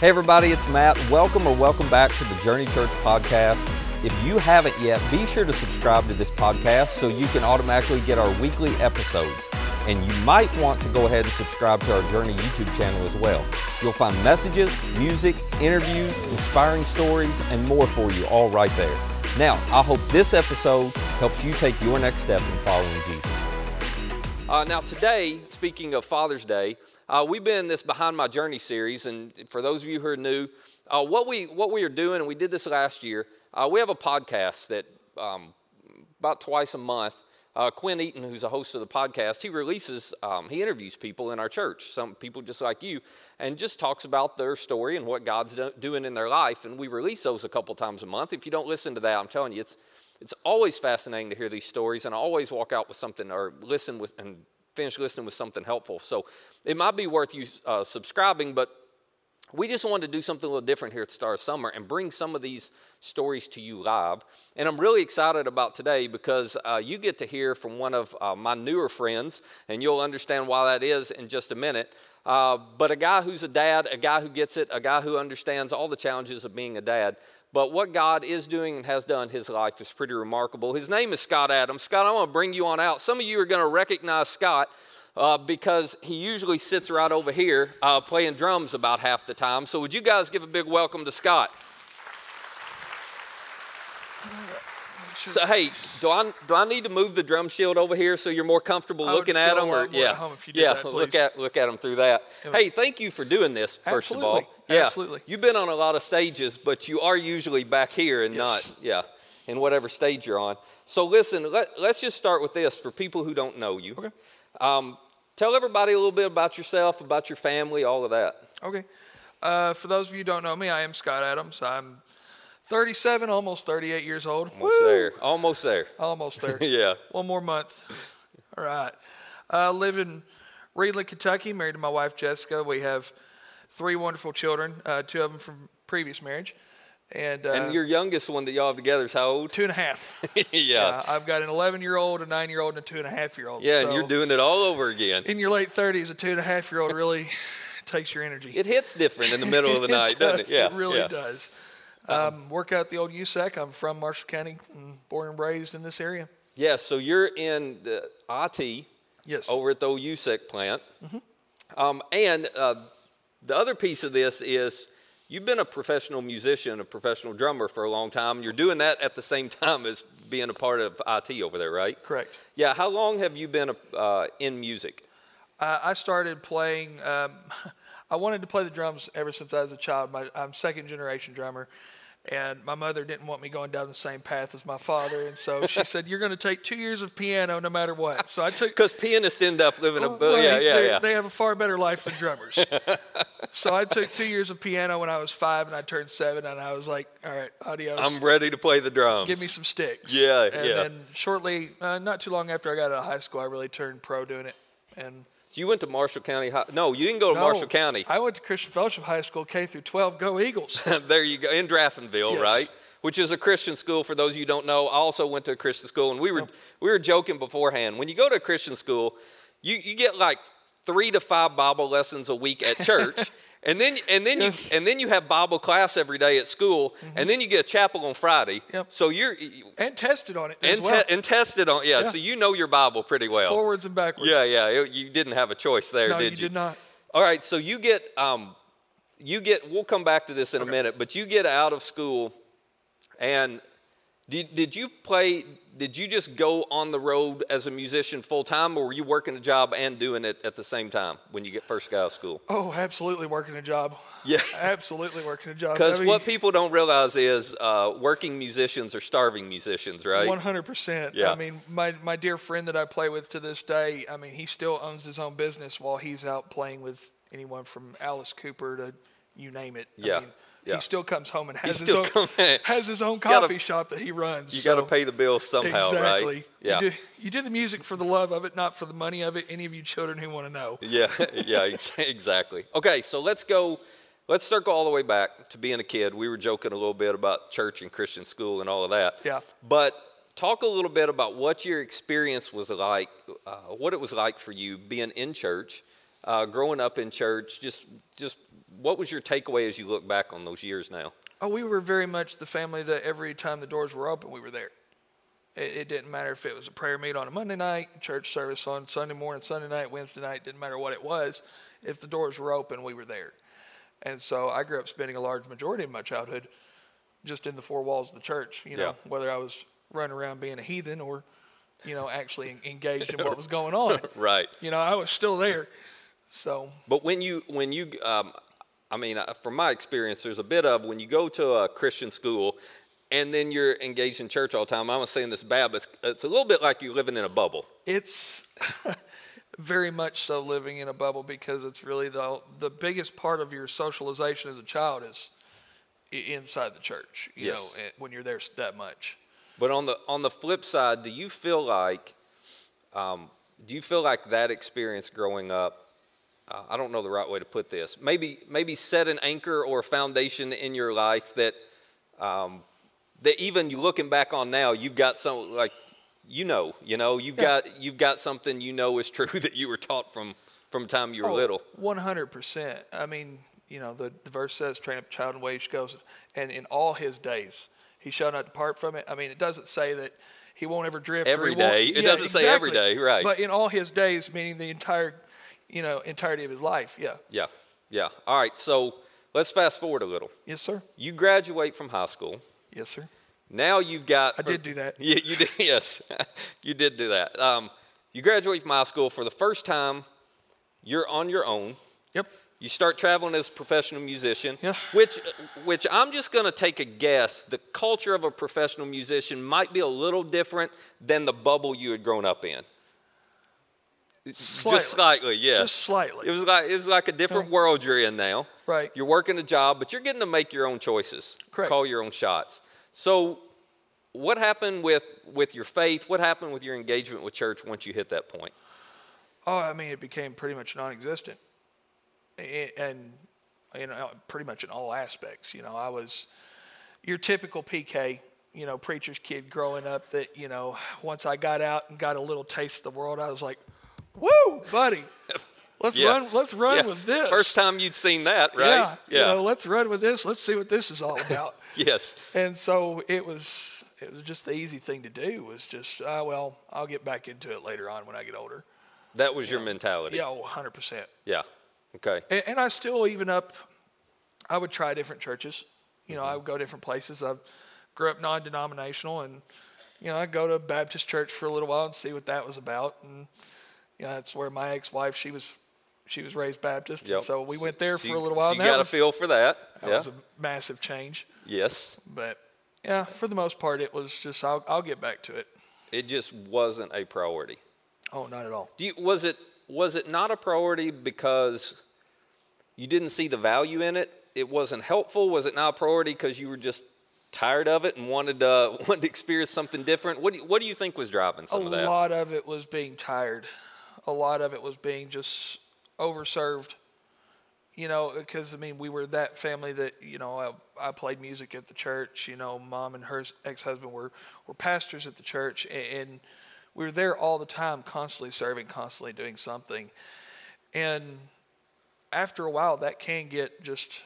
Hey, everybody, it's Matt. Welcome or welcome back to the Journey Church podcast. If you haven't yet, be sure to subscribe to this podcast so you can automatically get our weekly episodes. And you might want to go ahead and subscribe to our Journey YouTube channel as well. You'll find messages, music, interviews, inspiring stories, and more for you all right there. Now, I hope this episode helps you take your next step in following Jesus. Uh, now, today, speaking of Father's Day, uh, we've been in this Behind My Journey series, and for those of you who are new, uh, what we what we are doing, and we did this last year. Uh, we have a podcast that um, about twice a month. Uh, Quinn Eaton, who's a host of the podcast, he releases, um, he interviews people in our church, some people just like you, and just talks about their story and what God's do- doing in their life. And we release those a couple times a month. If you don't listen to that, I'm telling you, it's it's always fascinating to hear these stories, and I always walk out with something or listen with and finish listening with something helpful. So it might be worth you uh, subscribing, but we just wanted to do something a little different here at Star of Summer and bring some of these stories to you live. And I'm really excited about today because uh, you get to hear from one of uh, my newer friends, and you'll understand why that is in just a minute. Uh, but a guy who's a dad, a guy who gets it, a guy who understands all the challenges of being a dad. But what God is doing and has done his life is pretty remarkable. His name is Scott Adams. Scott, I want to bring you on out. Some of you are going to recognize Scott uh, because he usually sits right over here uh, playing drums about half the time. So, would you guys give a big welcome to Scott? So hey, do I do I need to move the drum shield over here so you're more comfortable I looking at them? Or yeah, at home if you did yeah, that, look at look at them through that. Hey, thank you for doing this. First of all, Absolutely. yeah, Absolutely. You've been on a lot of stages, but you are usually back here and Yes. not yeah, in whatever stage you're on. So listen, let, let's just start with this for people who don't know you. Okay. Um, tell everybody a little bit about yourself, about your family, all of that. Okay. Uh, for those of you who don't know me, I am Scott Adams. I'm 37, almost 38 years old. Almost there. Almost there. Almost there. yeah. One more month. All right. Uh, live in Reidland, Kentucky. Married to my wife Jessica. We have three wonderful children. Uh, two of them from previous marriage, and, uh, And your youngest one that y'all have together is how old? two and a half. yeah. I've got an 11 year old, a nine year old, and a two and a half year old. Yeah, and you're doing it all over again. in your late 30s. A two and a half year old really takes your energy. It hits different in the middle of the night, doesn't it? Yeah, it really yeah. does. Um, work out the old USEC. I'm from Marshall County, and born and raised in this area. Yeah, so you're in the IT Yes. over at the old USEC plant. Um, and uh, the other piece of this is you've been a professional musician, a professional drummer for a long time. You're doing that at the same time as being a part of IT over there, right? Correct. Yeah, how long have you been uh, in music? Uh, I started playing. Um, I wanted to play the drums ever since I was a child. My, I'm second generation drummer, and my mother didn't want me going down the same path as my father, and so she said, "You're going to take two years of piano no matter what." So I took. Because pianists end up living a, Well, yeah, yeah, they, yeah. they have a far better life than drummers. so I took two years of piano when I was five, and I turned seven, and I was like, "All right, adios." I'm ready to play the drums. give me some sticks. Yeah, yeah. and yeah. then shortly, uh, not too long after I got out of high school, I really turned pro doing it. And you went to Marshall County High. No, you didn't go to no, Marshall County. I went to Christian Fellowship High School, K through 12. Go Eagles! there you go, in Draffenville, Yes. right? Which is a Christian school. For those of you who don't know, I also went to a Christian school, and we were we were joking beforehand. When you go to a Christian school, you you get like three to five Bible lessons a week at church. And then, and then Yes. Mm-hmm. you, and then you have Bible class every day at school, and then you get a chapel on Friday. Yep. So you're and tested on it as and, well. te- and tested on, yeah, Yeah. So you know your Bible pretty well. Forwards and backwards. Yeah, yeah. you didn't have a choice there, No, did you did not. all right, so you get um, you get. We'll come back to this in a minute, but you get out of school, and did did you play? Did you just go on the road as a musician full time, or were you working a job and doing it at the same time when you get first got out of school? Oh, absolutely working a job. Yeah. Absolutely working a job. Because I mean, what people don't realize is uh, working musicians are starving musicians, right? One hundred percent. Yeah. I mean, my my dear friend that I play with to this day. I mean, he still owns his own business while he's out playing with anyone from Alice Cooper to you name it. Yeah. I mean, Yeah. He still comes home and has his own has his own gotta- coffee shop that he runs. You got to pay the bills somehow, exactly. right? Yeah. You do, you do the music for the love of it, not for the money of it. Any of you children who want to know. Yeah, yeah, exactly. Okay, so let's go. Let's circle all the way back to being a kid. We were joking a little bit about church and Christian school and all of that. Yeah. But talk a little bit about what your experience was like, uh, what it was like for you being in church, uh, growing up in church, just just what was your takeaway as you look back on those years now? Oh, we were very much the family that every time the doors were open, we were there. It, it didn't matter if it was a prayer meet on a Monday night, church service on Sunday morning, Sunday night, Wednesday night, didn't matter what it was. If the doors were open, we were there. And so I grew up spending a large majority of my childhood just in the four walls of the church, you know, Yeah. whether I was running around being a heathen or, you know, actually engaged in what was going on. Right. You know, I was still there. So, But when you when you um, I mean, uh, from my experience, there's a bit of when you go to a Christian school and then you're engaged in church all the time. I'm not saying this bad, but it's, it's a little bit like you're living in a bubble. it's very much so living in a bubble because it's really the the biggest part of your socialization as a child is inside the church. You Yes. know, eh, when you're there that much. But on the on the flip side, do you feel like um, do you feel like that experience growing up? Uh, I don't know the right way to put this. Maybe maybe set an anchor or a foundation in your life that um, that even you looking back on now, you've got some like you know, you know, you've Yeah. got you've got something you know is true that you were taught from from the time you were little. Oh, One hundred percent. I mean, you know, the, the verse says, "Train up a child in the way he goes," and in all his days he shall not depart from it. I mean, it doesn't say that he won't ever drift. Every day. It Yeah, doesn't say every day, right. But in all his days, meaning the entire, you know, entirety of his life. Yeah. Yeah, yeah. All right, so let's fast forward a little. Yes, sir. You graduate from high school. Yes, sir. Now you've got. I did do that. Yeah, you did. Yes, you did do that. Um, you graduate from high school for the first time. You're on your own. Yep. You start traveling as a professional musician. Yeah. Which, which I'm just going to take a guess. The culture of a professional musician might be a little different than the bubble you had grown up in. Slightly. Just slightly, yeah. Just slightly. It was like it was like a different world you're in now. Right. You're working a job, but you're getting to make your own choices. Correct. Call your own shots. So, what happened with with your faith? What happened with your engagement with church once you hit that point? Oh, I mean, it became pretty much non-existent, and you know, pretty much in all aspects. You know, I was your typical PK, you know, preacher's kid growing up. That you know, once I got out and got a little taste of the world, I was like, "Woo, buddy, let's Yeah. run, let's run Yeah. with this." First time you'd seen that, right? yeah, you know, let's run with this. Let's see what this is all about. yes. and so it was, it was just the easy thing to do. Was just, ah, well, I'll get back into it later on when I get older. That was your mentality. Yeah, one hundred percent. Yeah. Okay. And, and I still, even up, I would try different churches. You know, I would go different places. I grew up non-denominational, and you know, I'd go to a Baptist church for a little while and see what that was about. And you know, that's where my ex-wife she was, she was raised Baptist, Yep. so we went there So for a little while. So you got a feel for that. that yeah. was a massive change. yes. But yeah, for the most part, it was just I'll, I'll get back to it. It just wasn't a priority. Oh, not at all. Do you, was it was it not a priority because you didn't see the value in it? It wasn't helpful. Was it not a priority because you were just tired of it and wanted to wanted to experience something different? What do you, what do you think was driving some a of that? A lot of it was being tired. A lot of it was being just overserved. You know, because I mean, we were that family that you know. I, I played music at the church. You know, mom and her ex-husband were were pastors at the church, a- and we were there all the time, constantly serving, constantly doing something. And after a while, that can get just.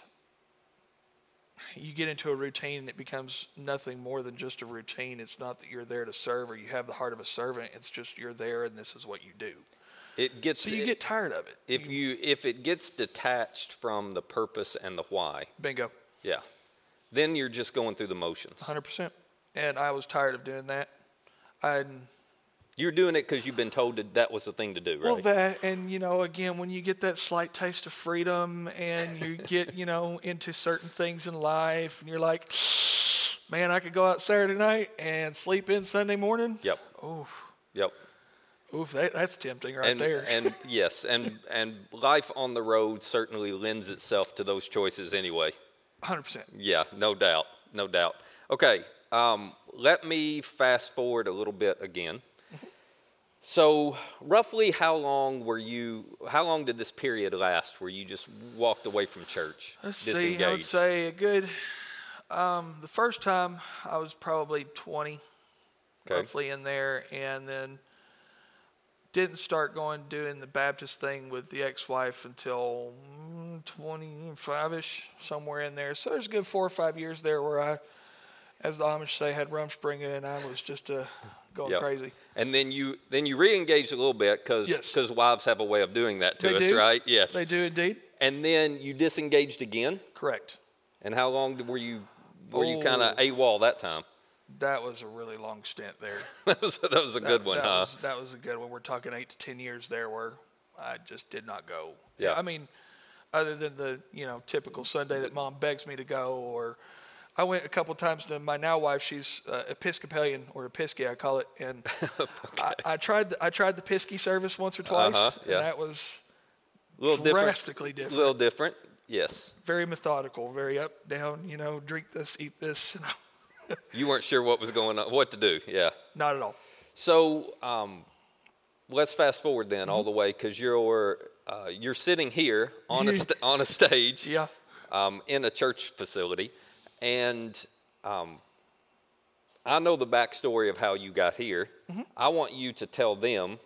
You get into a routine and it becomes nothing more than just a routine. It's not that you're there to serve or you have the heart of a servant. It's just you're there and this is what you do. It gets So you get tired of it. if you if it gets detached from the purpose and the why, Bingo. yeah, then you're just going through the motions. 100%. And I was tired of doing that. I You're doing it because you've been told that that was the thing to do, right? well that and you know again when you get that slight taste of freedom and you get you know into certain things in life and you're like man I could go out Saturday night and sleep in Sunday morning. yep. Oh. Yep. Oof, that, that's tempting right and, there. and yes, and and life on the road certainly lends itself to those choices anyway. 100%. Yeah, no doubt, no doubt. Okay, um, let me fast forward a little bit again. So, roughly, how long were you? How long did this period last where you just walked away from church, Let's disengaged? see. I would say a good. Um, the first time I was probably 20, Okay. roughly in there, and then didn't start going doing the Baptist thing with the ex-wife until mm, 25 ish, somewhere in there. So there's a good four or five years there where I, as the Amish say, had rumspringa and I was just uh, going Yep. crazy. And then you then you re-engaged a little bit because Yes. wives have a way of doing that to They us, do. right? Yes. They do indeed. And then you disengaged again. Correct. And how long were you were you kind of Oh. AWOL that time? That was a really long stint there. that was that was a That- good one, that huh? Was, that was a good one. We're talking eight to ten years there where I just did not go. Yeah. I mean, other than the you know typical Sunday that mom begs me to go, or I went a couple times to my now wife. She's uh, Episcopalian or Episky, I call it, and I, I tried the, I tried the Pisky service once or twice, Uh-huh, yeah. and that was A little different. drastically A different. little different. Yes. very methodical, very up down. You know, drink this, eat this. You weren't sure what was going on, what to do. Yeah. Not at all. So um, let's fast forward then Mm-hmm. all the way because you're uh, you're sitting here on a st- on a stage Yeah. um, in a church facility, and um, I know the backstory of how you got here. Mm-hmm. I want you to tell them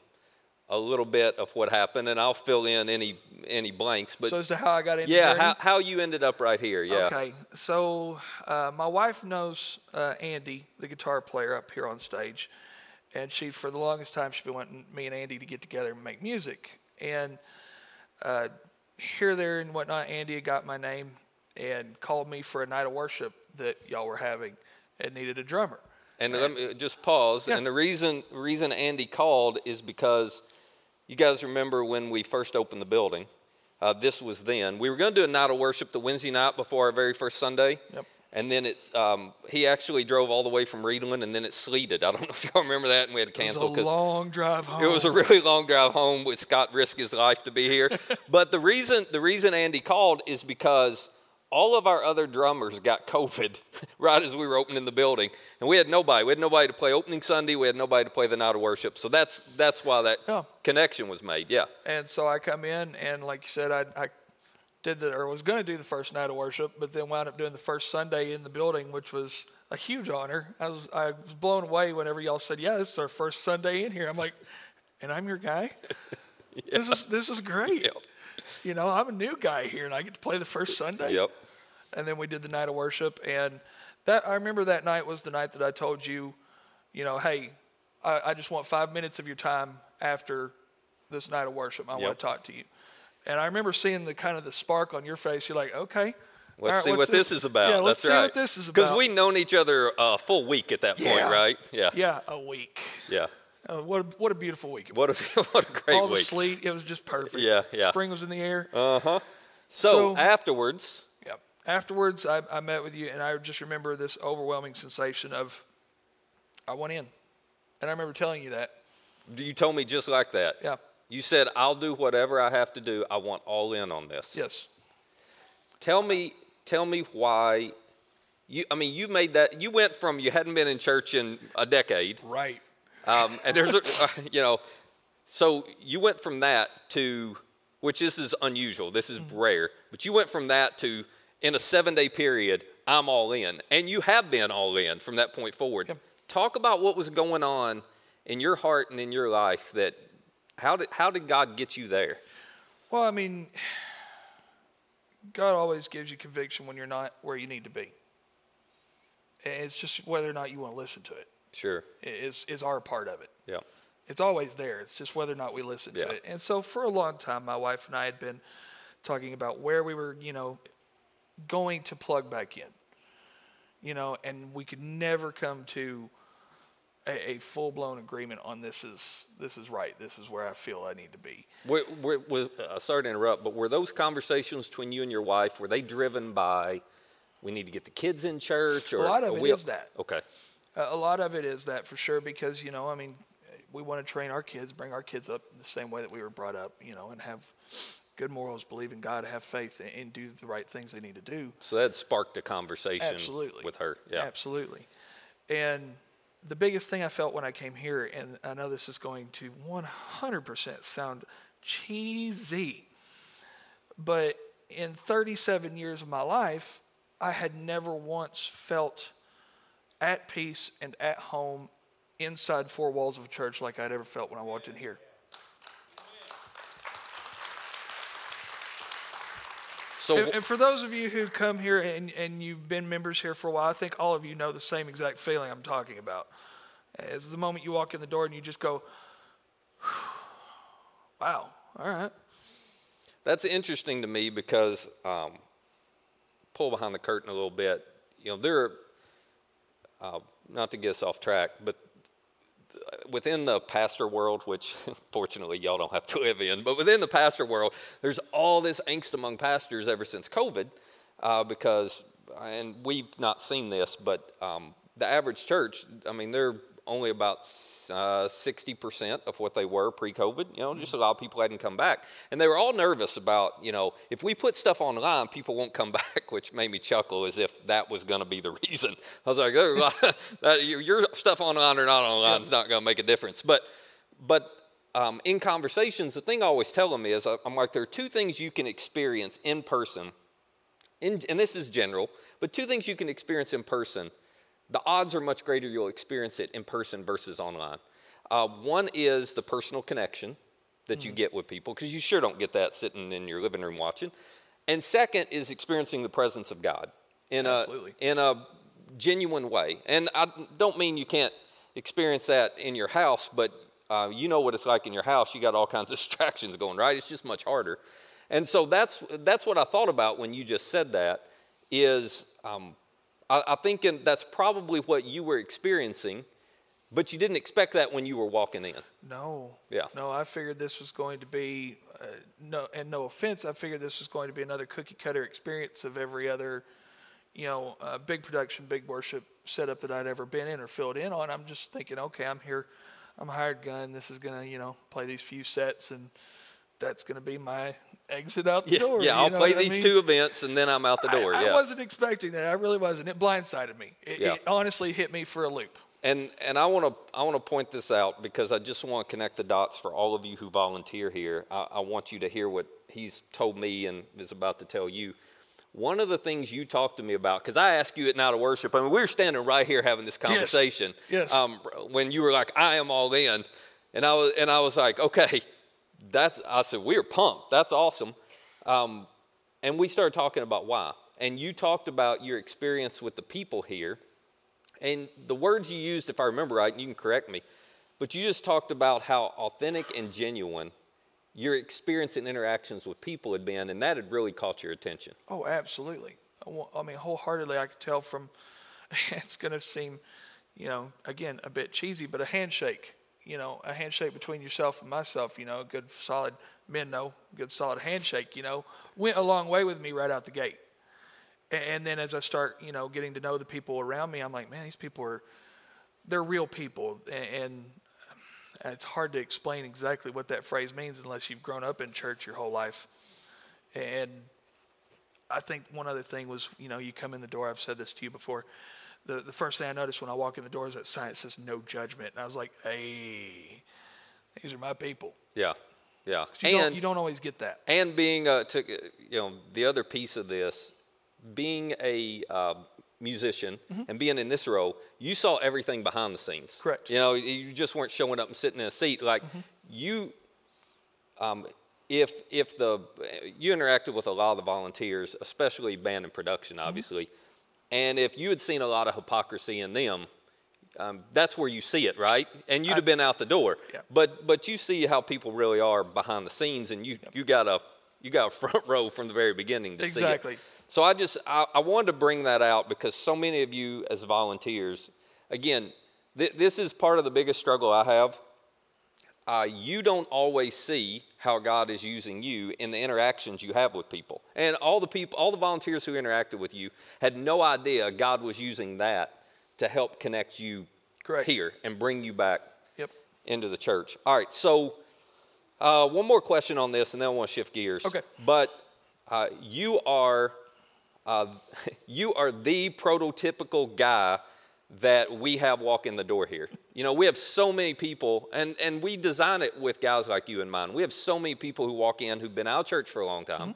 a little bit of what happened, and I'll fill in any any blanks. But so as to how I got into yeah, how, how you ended up right here? Yeah. Okay, so uh, my wife knows uh, Andy, the guitar player up here on stage, and she, for the longest time, she's been wanting me and Andy to get together and make music. And uh, here, there, and whatnot, Andy had got my name and called me for a night of worship that y'all were having and needed a drummer. And let me just pause. Yeah. And the reason reason Andy called is because you guys remember when we first opened the building. Uh, this was then. We were going to do a night of worship the Wednesday night before our very first Sunday. Yep. And then it, um, he actually drove all the way from Reidland, and then it sleeted. I don't know if y'all remember that, and we had to cancel. It was a long drive home. it was a really long drive home with Scott risk his life to be here. but the reason the reason Andy called is because all of our other drummers got COVID right as we were opening the building, and we had nobody. We had nobody to play opening Sunday. We had nobody to play the night of worship. So that's that's why that Yeah. connection was made. Yeah. And so I come in, and like you said, I, I did the or was going to do the first night of worship, but then wound up doing the first Sunday in the building, which was a huge honor. I was I was blown away whenever y'all said, "Yeah, this is our first Sunday in here." I'm like, "And I'm your guy. This is this is great." Yep. You know, I'm a new guy here, and I get to play the first Sunday. Yep. And then we did the night of worship, and that I remember that night was the night that I told you, you know, hey, I, I just want five minutes of your time after this night of worship. I Yep. want to talk to you. And I remember seeing the kind of the spark on your face. You're like, okay, Let's right, see what this is about. Yeah, let's That's see right. what this is about. Because we'd known each other a full week at that point, right? Yeah. yeah, a week. Yeah. Uh, what a, what a beautiful week. What a what a great All the sleet, it was just perfect. Yeah, yeah. Spring was in the air. Uh huh. So, So- afterwards, Yeah. Afterwards, I, I met with you, and I just remember this overwhelming sensation of, I went in, and I remember telling you that. you told me just like that. Yeah. You said, I'll do whatever I have to do. I want all in on this. Yes. Tell me, tell me why you, I mean, you made that, you went from you hadn't been in church in a decade. Right. Um, and there's, a, uh, you know, so you went from that to, which this is unusual, this is rare, but you went from that to, in a seven day period, I'm all in. And you have been all in from that point forward. Yep. Talk about what was going on in your heart and in your life that, how did, how did God get you there? Well, I mean, God always gives you conviction when you're not where you need to be. And It's just whether or not you want to listen to it Sure. is is our part of it. Yeah. It's always there. It's just whether or not we listen Yeah. to it. And so for a long time, my wife and I had been talking about where we were, you know, going to plug back in. You know, and we could never come to a, a full blown agreement on this is this is right. This is where I feel I need to be. Were, were, was, uh, sorry to interrupt, but were those conversations between you and your wife, were they driven by, we need to get the kids in church? Or, A lot of it we, is that. Okay. Uh, a lot of it is that for sure because you know I mean we want to train our kids, bring our kids up the same way that we were brought up, you know, and have good morals, believe in God, have faith, and, do the right things they need to do. So that sparked a conversation Absolutely. with her. Yeah. Absolutely. And the biggest thing I felt when I came here, and I know this is going to 100% sound cheesy, but in 37 years of my life, I had never once felt at peace and at home inside four walls of a church like I'd ever felt when I walked in here. So And, and for those of you who come here and, and you've been members here for a while, I think all of you know the same exact feeling I'm talking about. It's the moment you walk in the door and you just go, wow, all right. That's interesting to me because um, pull behind the curtain a little bit. You know, there, are, uh, not to get us off track, but within the pastor world, which fortunately y'all don't have to live in, but within the pastor world, there's all this angst among pastors ever since COVID, uh, because, and we've not seen this, but um, the average church, I mean, they're only about uh, 60% of what they were pre-COVID. You know, just a lot of people hadn't come back, and they were all nervous about, you know, if we put stuff online, people won't come back, which made me chuckle as if that was going to be the reason. I was like, There's a lot of, your stuff online or not online is not going to make a difference. But, but um, in conversations, the thing I always tell them is, uh, I'm like, there are two things you can experience in person, in, and this is general, but two things you can experience in person the odds are much greater you'll experience it in person versus online. Uh, one is the personal connection that you mm. get with people, because you sure don't get that sitting in your living room watching. And second is experiencing the presence of God in Absolutely. a in a genuine way. And I don't mean you can't experience that in your house, but uh, you know what it's like in your house. You got all kinds of distractions going, right? It's just much harder. And so that's that's what I thought about when you just said that. Is um, I, I think that's probably what you were experiencing, but you didn't expect that when you were walking in. No. Yeah. No, I figured this was going to be, uh, no, and no offense, I figured this was going to be another cookie cutter experience of every other, you know, uh, big production, big worship setup that I'd ever been in or filled in on. I'm just thinking, okay, I'm here, I'm a hired gun. This is going to, you know, play these few sets and that's going to be my exit out the yeah, door. Yeah, I'll play these I mean? two events and then I'm out the door. I, yeah. I wasn't expecting that. I really wasn't. It blindsided me. It, yeah. it honestly hit me for a loop. And and I want to I want to point this out because I just want to connect the dots for all of you who volunteer here. I, I want you to hear what he's told me and is about to tell you. One of the things you talked to me about, because I asked you at Night of Worship, I mean, we were standing right here having this conversation. Yes. yes. Um, when you were like, I am all in. And I was, and I was like, okay, that's, I said, we're pumped. That's awesome. Um, and we started talking about why. And you talked about your experience with the people here. And the words you used, if I remember right, and you can correct me, but you just talked about how authentic and genuine your experience and interactions with people had been, and that had really caught your attention. Oh, absolutely. I mean, wholeheartedly, I could tell from it's going to seem, you know, again, a bit cheesy, but a handshake you know, a handshake between yourself and myself, you know, a good solid men know, good solid handshake, you know, went a long way with me right out the gate. And then as I start, you know, getting to know the people around me, I'm like, man, these people are, they're real people. And it's hard to explain exactly what that phrase means unless you've grown up in church your whole life. And I think one other thing was, you know, you come in the door, I've said this to you before, the, the first thing I noticed when I walk in the door is that sign that says no judgment. And I was like, hey, these are my people. Yeah. Yeah. You, and, don't, you don't always get that. And being, uh, to, you know, the other piece of this, being a uh, musician mm-hmm. and being in this role, you saw everything behind the scenes. Correct. You know, you just weren't showing up and sitting in a seat. Like mm-hmm. you, um, if if the you interacted with a lot of the volunteers, especially band and production, mm-hmm. obviously. Mm-hmm and if you had seen a lot of hypocrisy in them, um, that's where you see it, right? And you'd have been out the door. Yeah. But but you see how people really are behind the scenes, and you you got a you got a front row from the very beginning to exactly. see it. So I just I, I, wanted to bring that out because so many of you as volunteers, again, th- this is part of the biggest struggle I have. Uh, you don't always see how God is using you in the interactions you have with people. And all the people, all the volunteers who interacted with you had no idea God was using that to help connect you Correct. here and bring you back yep. into the church. All right, so uh, one more question on this, and then I want to shift gears. Okay. But uh, you are uh, you are the prototypical guy that we have walk in the door here. You know, we have so many people, and, and we design it with guys like you in mind. We have so many people who walk in who've been out of church for a long time,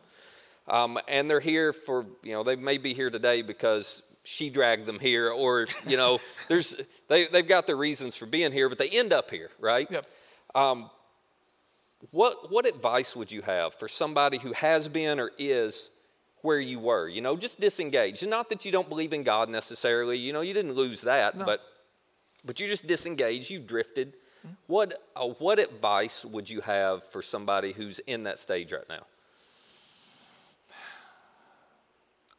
mm-hmm. um, and they're here for, you know, they may be here today because she dragged them here, or, you know, there's, they, they've got their reasons for being here, but they end up here, right? Yep. Um, what, what advice would you have for somebody who has been or is where you were, you know, just disengaged. And not that you don't believe in God necessarily, you know, you didn't lose that, No. but but you just disengaged, you drifted. What uh, what advice would you have for somebody who's in that stage right now?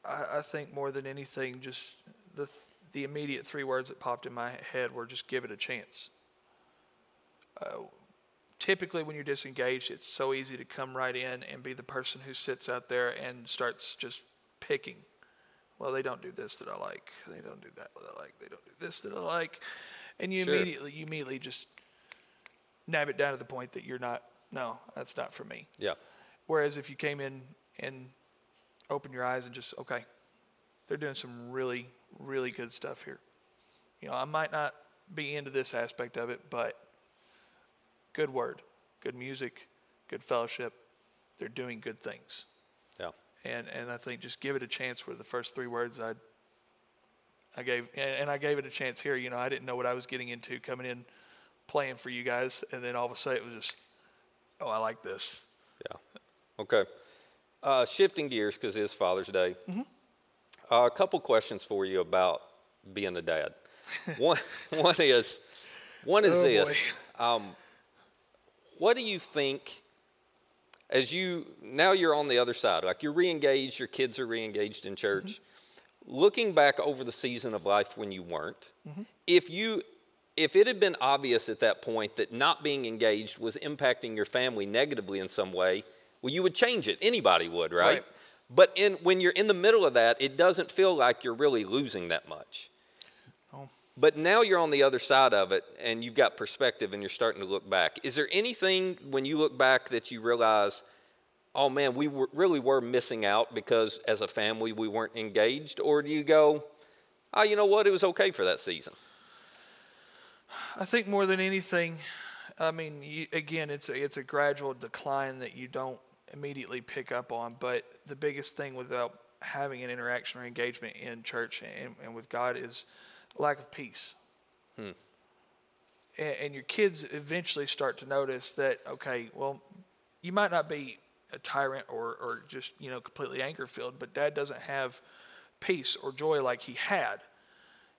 I, I think more than anything, just the th- the immediate three words that popped in my head were just give it a chance. Uh, typically, when you're disengaged, it's so easy to come right in and be the person who sits out there and starts just picking. Well, they don't do this that I like. They don't do that that I like. They don't do this that I like, and you Sure. immediately you immediately just nab it down to the point that you're not. No, that's not for me. Yeah. Whereas if you came in and opened your eyes and just, okay, they're doing some really, really good stuff here. You know, I might not be into this aspect of it, but good word, good music, good fellowship. They're doing good things. Yeah. And and I think just give it a chance were the first three words I I gave and I gave it a chance here. You know, I didn't know what I was getting into coming in playing for you guys and then all of a sudden it was just oh, I like this. Yeah. Okay. Uh, shifting gears because it's Father's Day. Uh, a couple questions for you about being a dad. one, one is, one is Oh, this. Um, what do you think? As you now you're on the other side, like you're re-engaged, your kids are re-engaged in church. Mm-hmm. Looking back over the season of life when you weren't, mm-hmm. if you if it had been obvious at that point that not being engaged was impacting your family negatively in some way, well, you would change it. Anybody would, right? Right. But in, when you're in the middle of that, it doesn't feel like you're really losing that much. But now you're on the other side of it and you've got perspective and you're starting to look back. Is there anything when you look back that you realize, oh man, we were, really were missing out because as a family we weren't engaged? Or do you go, oh, you know what, it was okay for that season? I think more than anything, I mean, you, again, it's a, it's a gradual decline that you don't immediately pick up on. But the biggest thing without having an interaction or engagement in church and, and with God is lack of peace. Hmm. And, and your kids eventually start to notice that, okay, well, you might not be a tyrant or, or just, you know, completely anger filled, but dad doesn't have peace or joy like he had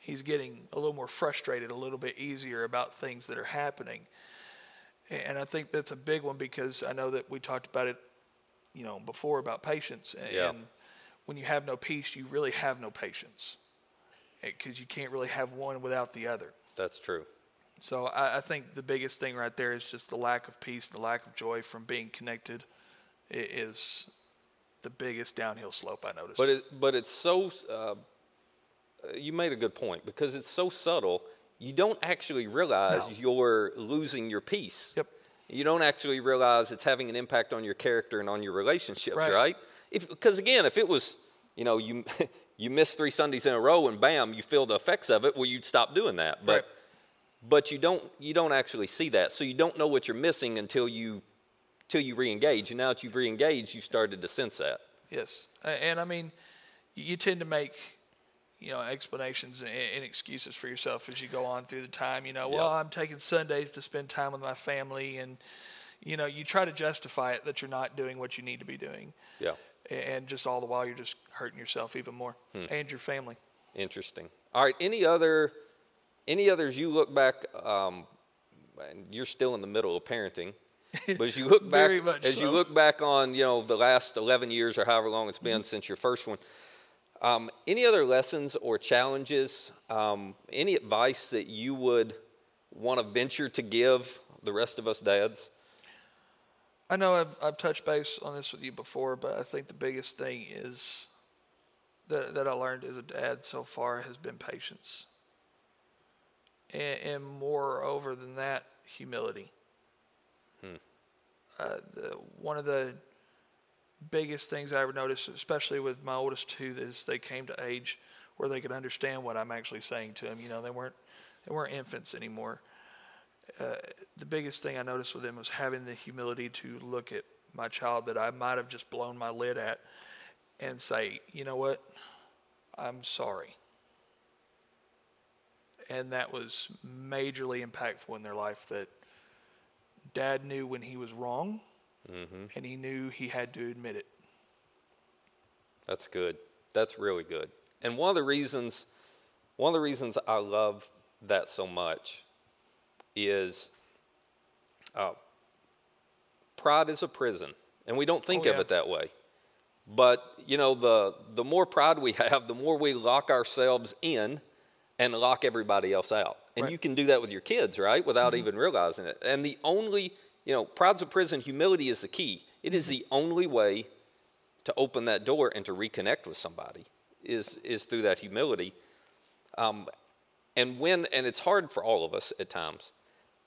he's getting a little more frustrated, a little bit easier about things that are happening. And I think that's a big one because I know that we talked about it, you know, before about patience. And Yeah. when you have no peace, you really have no patience because you can't really have one without the other. That's true. So I, I think the biggest thing right there is just the lack of peace, the lack of joy from being connected is the biggest downhill slope I noticed. But it, but it's so. Uh, you made a good point because it's so subtle. You don't actually realize No. you're losing your peace. Yep. You don't actually realize it's having an impact on your character and on your relationships, right? Right. If because again, if it was, you know, you you miss three Sundays in a row and bam, you feel the effects of it, well, you'd stop doing that. But Right. but you don't you don't actually see that, so you don't know what you're missing until you till you re-engage. And now that you've re-engaged, you started to sense that. Yes, and I mean, you tend to make, you know, explanations and, and excuses for yourself as you go on through the time. You know, well, Yep. I'm taking Sundays to spend time with my family, and you know, you try to justify it that you're not doing what you need to be doing, Yeah. And just all the while you're just hurting yourself even more and your family. Interesting. All right. Any other, any others you look back? Um, and you're still in the middle of parenting, but as you look back, Very much as you look back on, you know, the last 11 years or however long it's been since your first one. Um, any other lessons or challenges? Um, any advice that you would want to venture to give the rest of us dads? I know I've I've touched base on this with you before, but I think the biggest thing is that that I learned as a dad so far has been patience, and, and moreover than that, humility. Uh, the, one of the biggest things I ever noticed, especially with my oldest two, is they came to age where they could understand what I'm actually saying to them. You know, they weren't they weren't infants anymore uh, the biggest thing I noticed with him was having the humility to look at my child that I might have just blown my lid at and say, you know what, I'm sorry. And that was majorly impactful in their life that dad knew when he was wrong and he knew he had to admit it. That's good. That's really good. And one of the reasons, one of the reasons I love that so much is uh, pride is a prison, and we don't think Oh, of it that way. But you know, the the more pride we have, the more we lock ourselves in and lock everybody else out. And Right. Mm-hmm. you can do that with your kids, right? Without even realizing it. And the only, you know, pride's a prison, humility is the key. It is the only way to open that door and to reconnect with somebody is is through that humility. Um, and when and it's hard for all of us at times,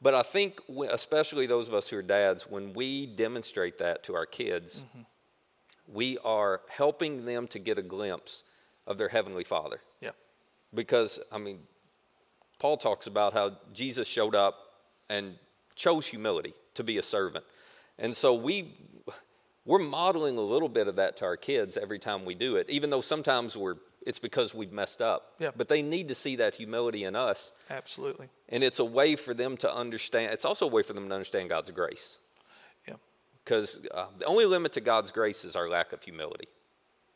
but I think especially those of us who are dads, when we demonstrate that to our kids, mm-hmm. we are helping them to get a glimpse of their heavenly Father. Yeah. Because I mean, Paul talks about how Jesus showed up and chose humility to be a servant, and so we we're modeling a little bit of that to our kids every time we do it, even though sometimes we're it's because we've messed up. Yeah. But they need to see that humility in us, Absolutely. and it's a way for them to understand. It's also a way for them to understand God's grace, Yeah. because uh, the only limit to God's grace is our lack of humility.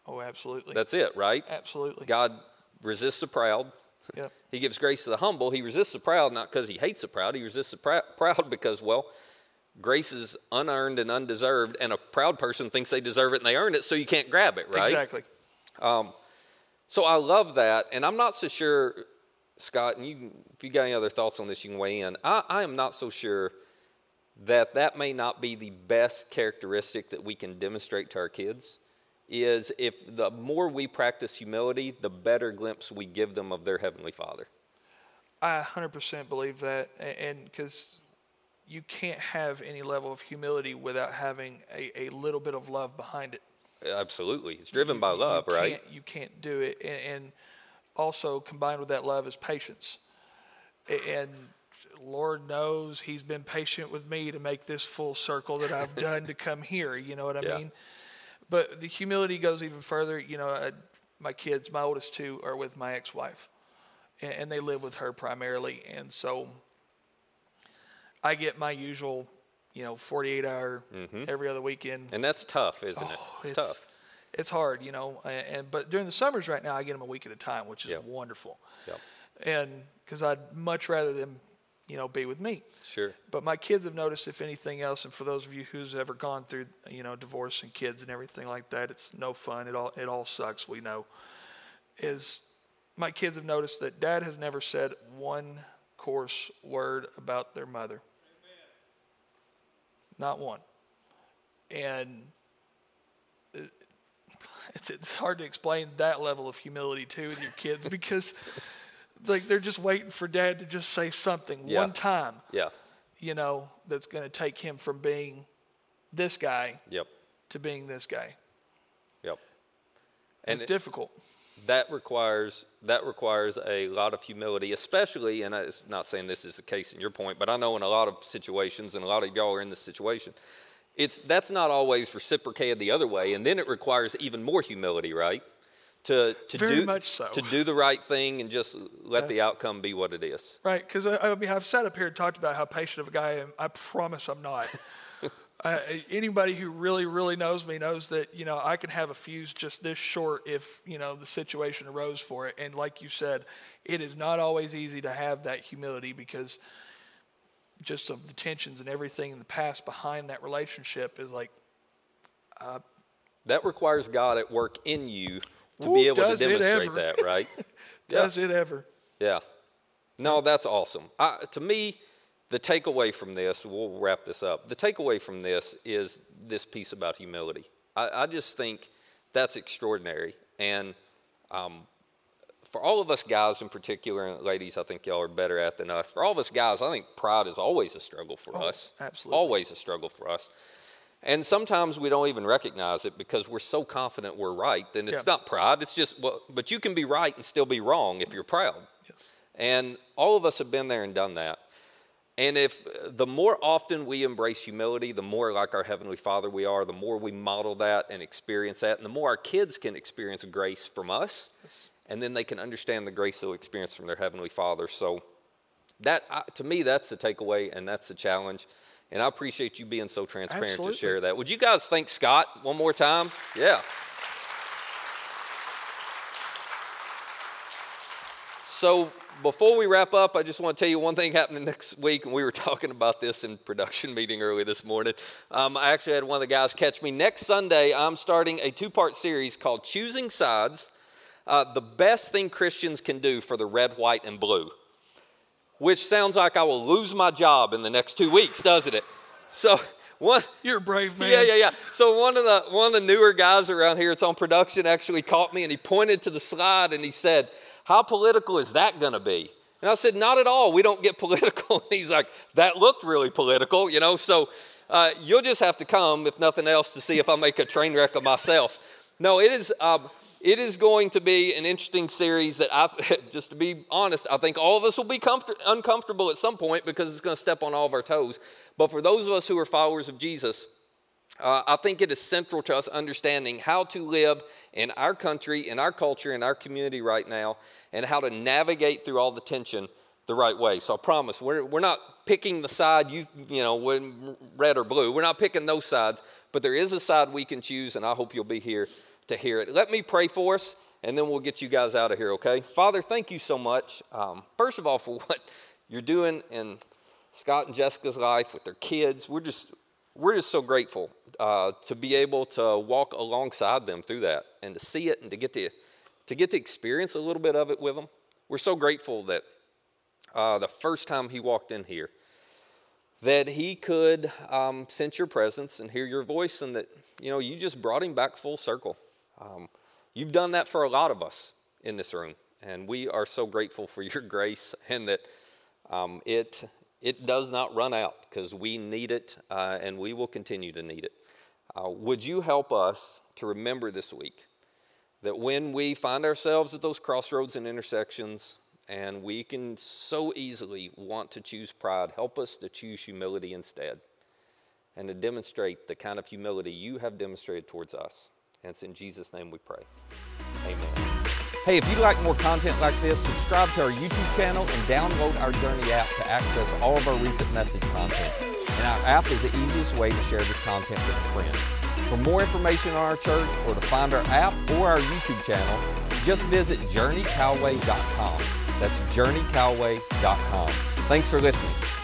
Oh, absolutely. That's it, right? absolutely. God resists the proud. Yep. He gives grace to the humble. He resists the proud not because he hates the proud. He resists the prou- proud because, well, grace is unearned and undeserved, and a proud person thinks they deserve it and they earned it, so you can't grab it, right? Exactly. So I love that, and I'm not so sure, Scott. And you, if you got any other thoughts on this, you can weigh in. I, I am not so sure that that may not be the best characteristic that we can demonstrate to our kids. Is if the more we practice humility, the better glimpse we give them of their heavenly Father. I 100% believe that, and because you can't have any level of humility without having a, a little bit of love behind it. Absolutely, it's driven by love, you right? You can't do it, and, and also combined with that love is patience. And Lord knows He's been patient with me to make this full circle that I've done to come here. You know what I Yeah. mean? But the humility goes even further. You know, I, my kids, my oldest two, are with my ex-wife, and, and they live with her primarily, and so I get my usual, you know, 48 hour mm-hmm. every other weekend And that's tough, isn't it? Oh, It's, tough. It's hard, you know. And, and but during the summers right now, I get them a week at a time, which is Yep. wonderful. Yep. And because I'd much rather them, you know, be with me. Sure. But my kids have noticed, if anything else, and for those of you who's ever gone through, you know, divorce and kids and everything like that, it's no fun. It all it all sucks. We know. Is my kids have noticed that Dad has never said one coarse word about their mother. Not one. And it- it's it's hard to explain that level of humility too with your kids because like they're just waiting for dad to just say something Yeah. one time Yeah. you know, that's going to take him from being this guy Yep. to being this guy. Yep. And And it's it- difficult. That requires that requires a lot of humility, especially. And I'm not saying this is the case in your point, but I know in a lot of situations, and a lot of y'all are in this situation. It's that's not always reciprocated the other way, and then it requires even more humility, right? To to Very do much so. to do the right thing and just let the uh, outcome be what it is. Right, because I, I mean, I've sat up here and talked about how patient of a guy I am. I promise I'm not. Uh, anybody who really, really knows me knows that you know I can have a fuse just this short if you know the situation arose for it. And like you said, it is not always easy to have that humility because just of the tensions and everything in the past behind that relationship is like That requires God at work in you to Ooh, be able to demonstrate that, right? Yeah. does it ever? Yeah. No, that's awesome. I, to me, the takeaway from this, we'll wrap this up. The takeaway from this is this piece about humility. I, I just think that's extraordinary. And um, for all of us guys in particular, and ladies, I think y'all are better at than us. For all of us guys, I think pride is always a struggle for Oh, us. absolutely. Always a struggle for us. And sometimes we don't even recognize it because we're so confident we're right. Then it's Yeah. not pride. It's just, well, but you can be right and still be wrong if you're proud. Yes. And all of us have been there and done that. And if the more often we embrace humility, the more like our Heavenly Father we are, the more we model that and experience that, and the more our kids can experience grace from us, and then they can understand the grace they'll experience from their Heavenly Father. So, that to me, that's the takeaway, and that's the challenge. And I appreciate you being so transparent Absolutely. to share that. Would you guys thank Scott one more time? Yeah. So before we wrap up, I just want to tell you one thing happening next week, and we were talking about this in production meeting early this morning. Um, I actually had one of the guys catch me. Next Sunday, I'm starting a two-part series called "Choosing Sides: uh, The Best Thing Christians Can Do for the Red, White, and Blue," which sounds like I will lose my job in the next two weeks, doesn't it? So. One, You're a brave man. yeah, yeah, yeah. So one of the one of the newer guys around here, it's on production, actually caught me and he pointed to the slide and he said, "How political is that going to be?" And I said, "Not at all. We don't get political." And he's like, "That looked really political, you know." So uh, you'll just have to come, if nothing else, to see if I make a train wreck of myself. No, it is. Um, it is going to be an interesting series that I, just to be honest, I think all of us will be comfort- uncomfortable at some point because it's going to step on all of our toes. But for those of us who are followers of Jesus, uh, I think it is central to us understanding how to live in our country, in our culture, in our community right now, and how to navigate through all the tension the right way. So I promise, we're, we're not picking the side, you, you know, red or blue. We're not picking those sides, but there is a side we can choose, and I hope you'll be here to hear it. Let me pray for us, and then we'll get you guys out of here, okay? Father, thank you so much. Um, first of all, for what you're doing in Scott and Jessica's life with their kids. We're just, we're just so grateful uh, to be able to walk alongside them through that and to see it and to get to, to get to experience a little bit of it with them. We're so grateful that uh, the first time he walked in here, that he could um, sense your presence and hear your voice, and that you know you just brought him back full circle. Um, you've done that for a lot of us in this room, and we are so grateful for your grace and that um, it it does not run out because we need it uh, and we will continue to need it. Uh, would you help us to remember this week that when we find ourselves at those crossroads and intersections and we can so easily want to choose pride, help us to choose humility instead and to demonstrate the kind of humility you have demonstrated towards us. And it's in Jesus' name we pray. Amen. Hey, if you'd like more content like this, subscribe to our YouTube channel and download our Journey app to access all of our recent message content. And our app is the easiest way to share this content with a friend. For more information on our church or to find our app or our YouTube channel, just visit journeycalway.com. That's journeycalway.com. Thanks for listening.